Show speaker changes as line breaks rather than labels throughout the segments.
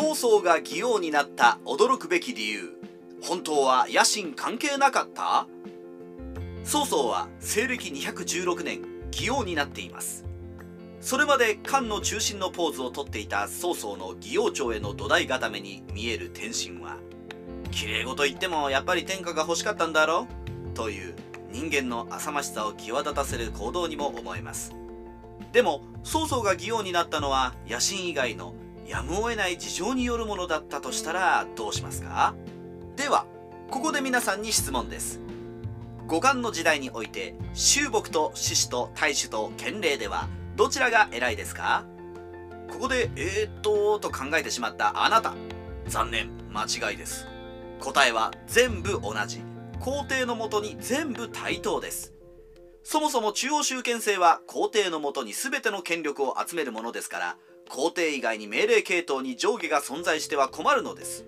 曹操が義王になった驚くべき理由。本当は野心関係なかった？曹操は西暦216年義王になっています。それまで漢の中心のポーズをとっていた曹操の義王朝への土台固めに見える天心は綺麗事言ってもやっぱり天下が欲しかったんだろ？うという人間の浅ましさを際立たせる行動にも思えます。でも曹操が義王になったのは野心以外のやむを得ない事情によるものだったとしたらどうしますか？ではここで皆さんに質問です。五漢の時代において衆木と志士と大衆と賢霊ではどちらが偉いですか？ここでえー、っとと考えてしまったあなた。残念間違いです。答えは全部同じ。皇帝のもとに全部対等です。そもそも中央集権制は皇帝のもとに全ての権力を集めるものですから皇帝以外に命令系統に上下が存在しては困るのです。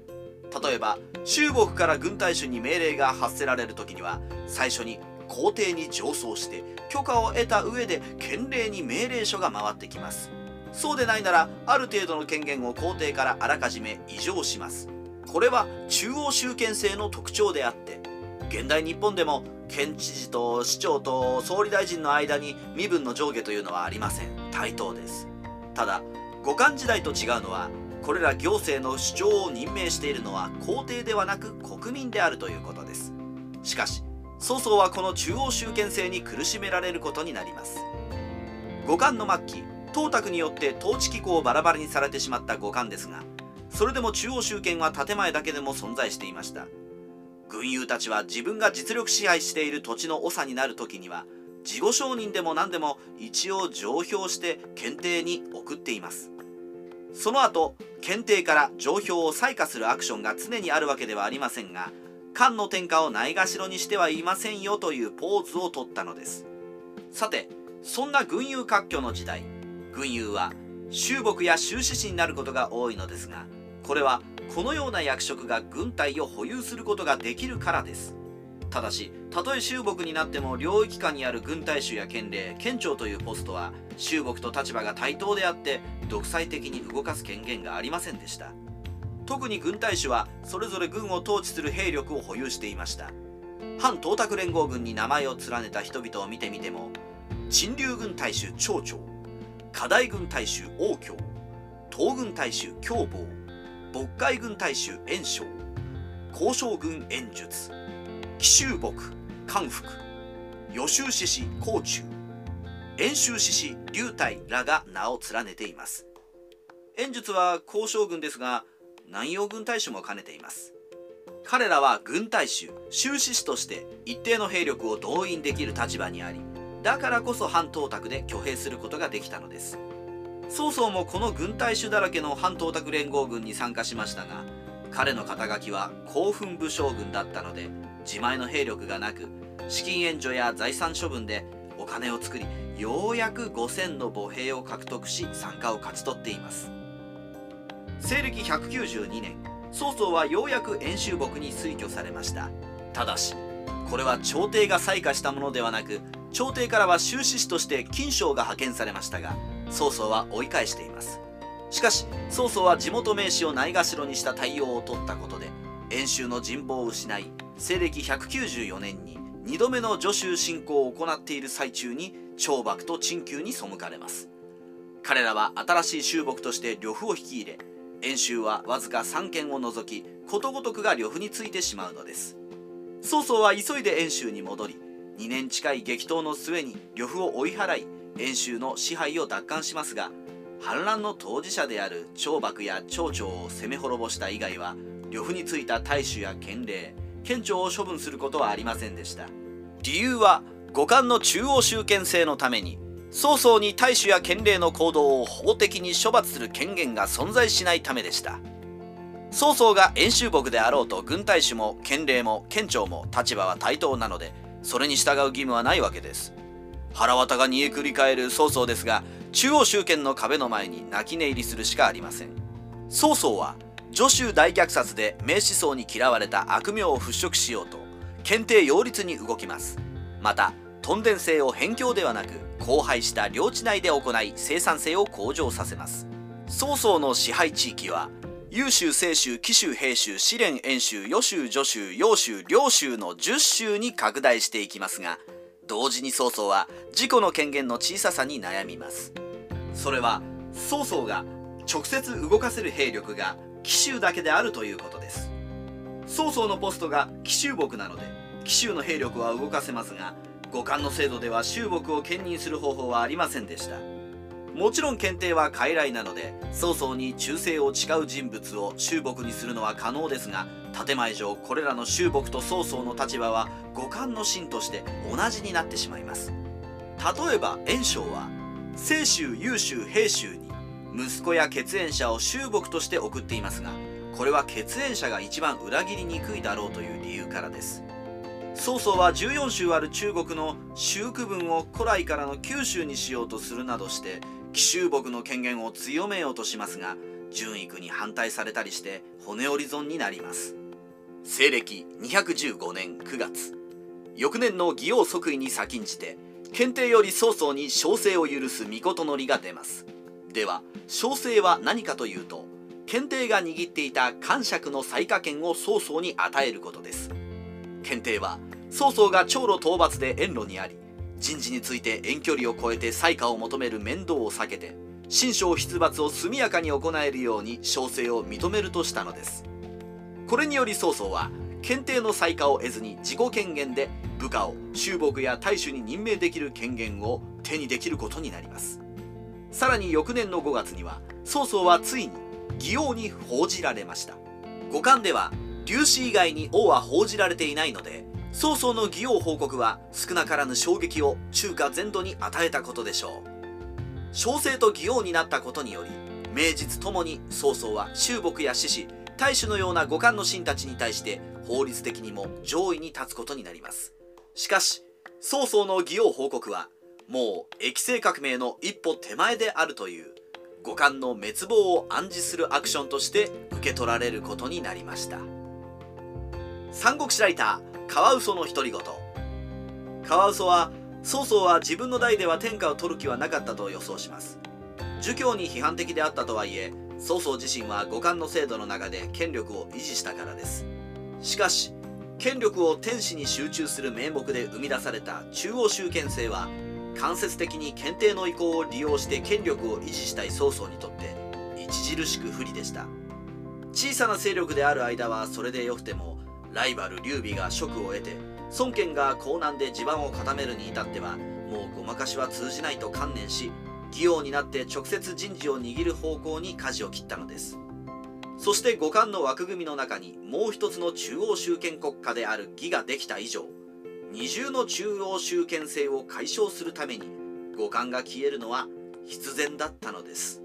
例えば中国から軍隊主に命令が発せられる時には最初に皇帝に上奏して許可を得た上で権令に命令書が回ってきます。そうでないならある程度の権限を皇帝からあらかじめ異常します。これは中央集権制の特徴であって現代日本でも県知事と市長と総理大臣の間に身分の上下というのはありません。対等です。ただ五漢時代と違うのはこれら行政の主張を任命しているのは皇帝ではなく国民であるということです。しかし曹操はこの中央集権制に苦しめられることになります。五漢の末期董卓によって統治機構をバラバラにされてしまった五漢ですがそれでも中央集権は建前だけでも存在していました。軍友たちは自分が実力支配している土地の長になる時には事後承認でも何でも一応上表して検定に送っています。その後検定から上表を採火するアクションが常にあるわけではありませんが漢の天下をないがしろにしてはいませんよというポーズを取ったのです。さてそんな軍友割拠の時代軍友は衆木や衆志士になることが多いのですがこれはこのような役職が軍隊を保有することができるからです。ただしたとえ衆木になっても領域下にある軍隊主や県令県庁というポストは衆木と立場が対等であって独裁的に動かす権限がありませんでした。特に軍隊主はそれぞれ軍を統治する兵力を保有していました。反東卓連合軍に名前を連ねた人々を見てみても陳留軍隊主長長課題軍隊主王京東軍隊主凶暴渤海軍隊主炎章交渉軍演術奇襲木韓福予習志士甲中演習志士龍太らが名を連ねています。演術は交渉軍ですが南洋軍隊主も兼ねています。彼らは軍隊主終始士として一定の兵力を動員できる立場にありだからこそ反東卓で挙兵することができたのです。曹操もこの軍隊主だらけの反東卓連合軍に参加しましたが彼の肩書きは興奮武将軍だったので自前の兵力がなく資金援助や財産処分でお金を作りようやく5000の歩兵を獲得し参加を勝ち取っています。西暦192年曹操はようやく演習木に推挙されました。ただしこれは朝廷が採火したものではなく朝廷からは終始士として金将が派遣されましたが曹操は追い返しています。しかし曹操は地元名士をないがしろにした対応を取ったことで演習の人望を失い西暦194年に2度目の助手侵攻を行っている最中に長幕と陳旧に背かれます。彼らは新しい衆木として呂布を引き入れ演習はわずか3件を除きことごとくが呂布についてしまうのです。曹操は急いで演習に戻り2年近い激闘の末に呂布を追い払い演習の支配を奪還しますが反乱の当事者である長幕や長長を攻め滅ぼした以外は呂布についた大衆や県令県庁を処分することはありませんでした。理由は五漢の中央集権制のために早々に大衆や県令の行動を法的に処罰する権限が存在しないためでした。曹操が演習木であろうと軍隊主も県令も県庁も立場は対等なのでそれに従う義務はないわけです。腹渡が煮えくり返る曹操ですが中央集権の壁の前に泣き寝入りするしかありません。曹操は助州大虐殺で名思想に嫌われた悪名を払拭しようと検定擁立に動きます。また屯田制を辺境ではなく荒廃した領地内で行い生産性を向上させます。曹操の支配地域は優秀清州紀州平州試練演習予州助州揚州領州の10州に拡大していきますが同時に曹操は自己の権限の小ささに悩みます。それは曹操が直接動かせる兵力が紀州だけであるということです。曹操のポストが紀州牧なので紀州の兵力は動かせますが五冠の制度では州牧を兼任する方法はありませんでした。もちろん検定は傀儡なので曹操に忠誠を誓う人物を州牧にするのは可能ですが建前上これらの州牧と曹操の立場は五冠の臣として同じになってしまいます。例えば袁紹は清州優州平州に息子や血縁者を州牧として送っていますがこれは血縁者が一番裏切りにくいだろうという理由からです。曹操は14州ある中国の州区分を古来からの九州にしようとするなどして紀州牧の権限を強めようとしますが順位に反対されたりして骨折り損になります。西暦215年9月。翌年の義王即位に先んじて検定より曹操に小生を許す御事のりが出ます。では小生は何かというと検定が握っていた官爵の裁可権を曹操に与えることです。検定は曹操が長路討伐で遠路にあり人事について遠距離を超えて裁可を求める面倒を避けて新章出伐を速やかに行えるように小生を認めるとしたのです。これにより曹操は検定の裁可を得ずに自己権限で部下を衆牧や大衆に任命できる権限を手にできることになります。さらに翌年の5月には曹操はついに義王に報じられました。五冠では劉氏以外に王は報じられていないので曹操の義王報告は少なからぬ衝撃を中華全土に与えたことでしょう。小生と義王になったことにより名実ともに曹操は衆牧や志士大衆のような五冠の臣たちに対して法律的にも上位に立つことになります。しかし曹操の義王報告はもう液政革命の一歩手前であるという五冠の滅亡を暗示するアクションとして受け取られることになりました。三国志ライターカワウソの独り言。カワウソは曹操は自分の代では天下を取る気はなかったと予想します。儒教に批判的であったとはいえ曹操自身は五冠の制度の中で権力を維持したからです。しかし権力を天使に集中する名目で生み出された中央集権制は間接的に検定の意向を利用して権力を維持したい曹操にとって著しく不利でした。小さな勢力である間はそれでよくてもライバル劉備が職を得て孫権が江南で地盤を固めるに至ってはもうごまかしは通じないと観念し義王になって直接人事を握る方向に舵を切ったのです。そして五冠の枠組みの中にもう一つの中央集権国家である義ができた以上二重の中央集権制を解消するために五冠が消えるのは必然だったのです。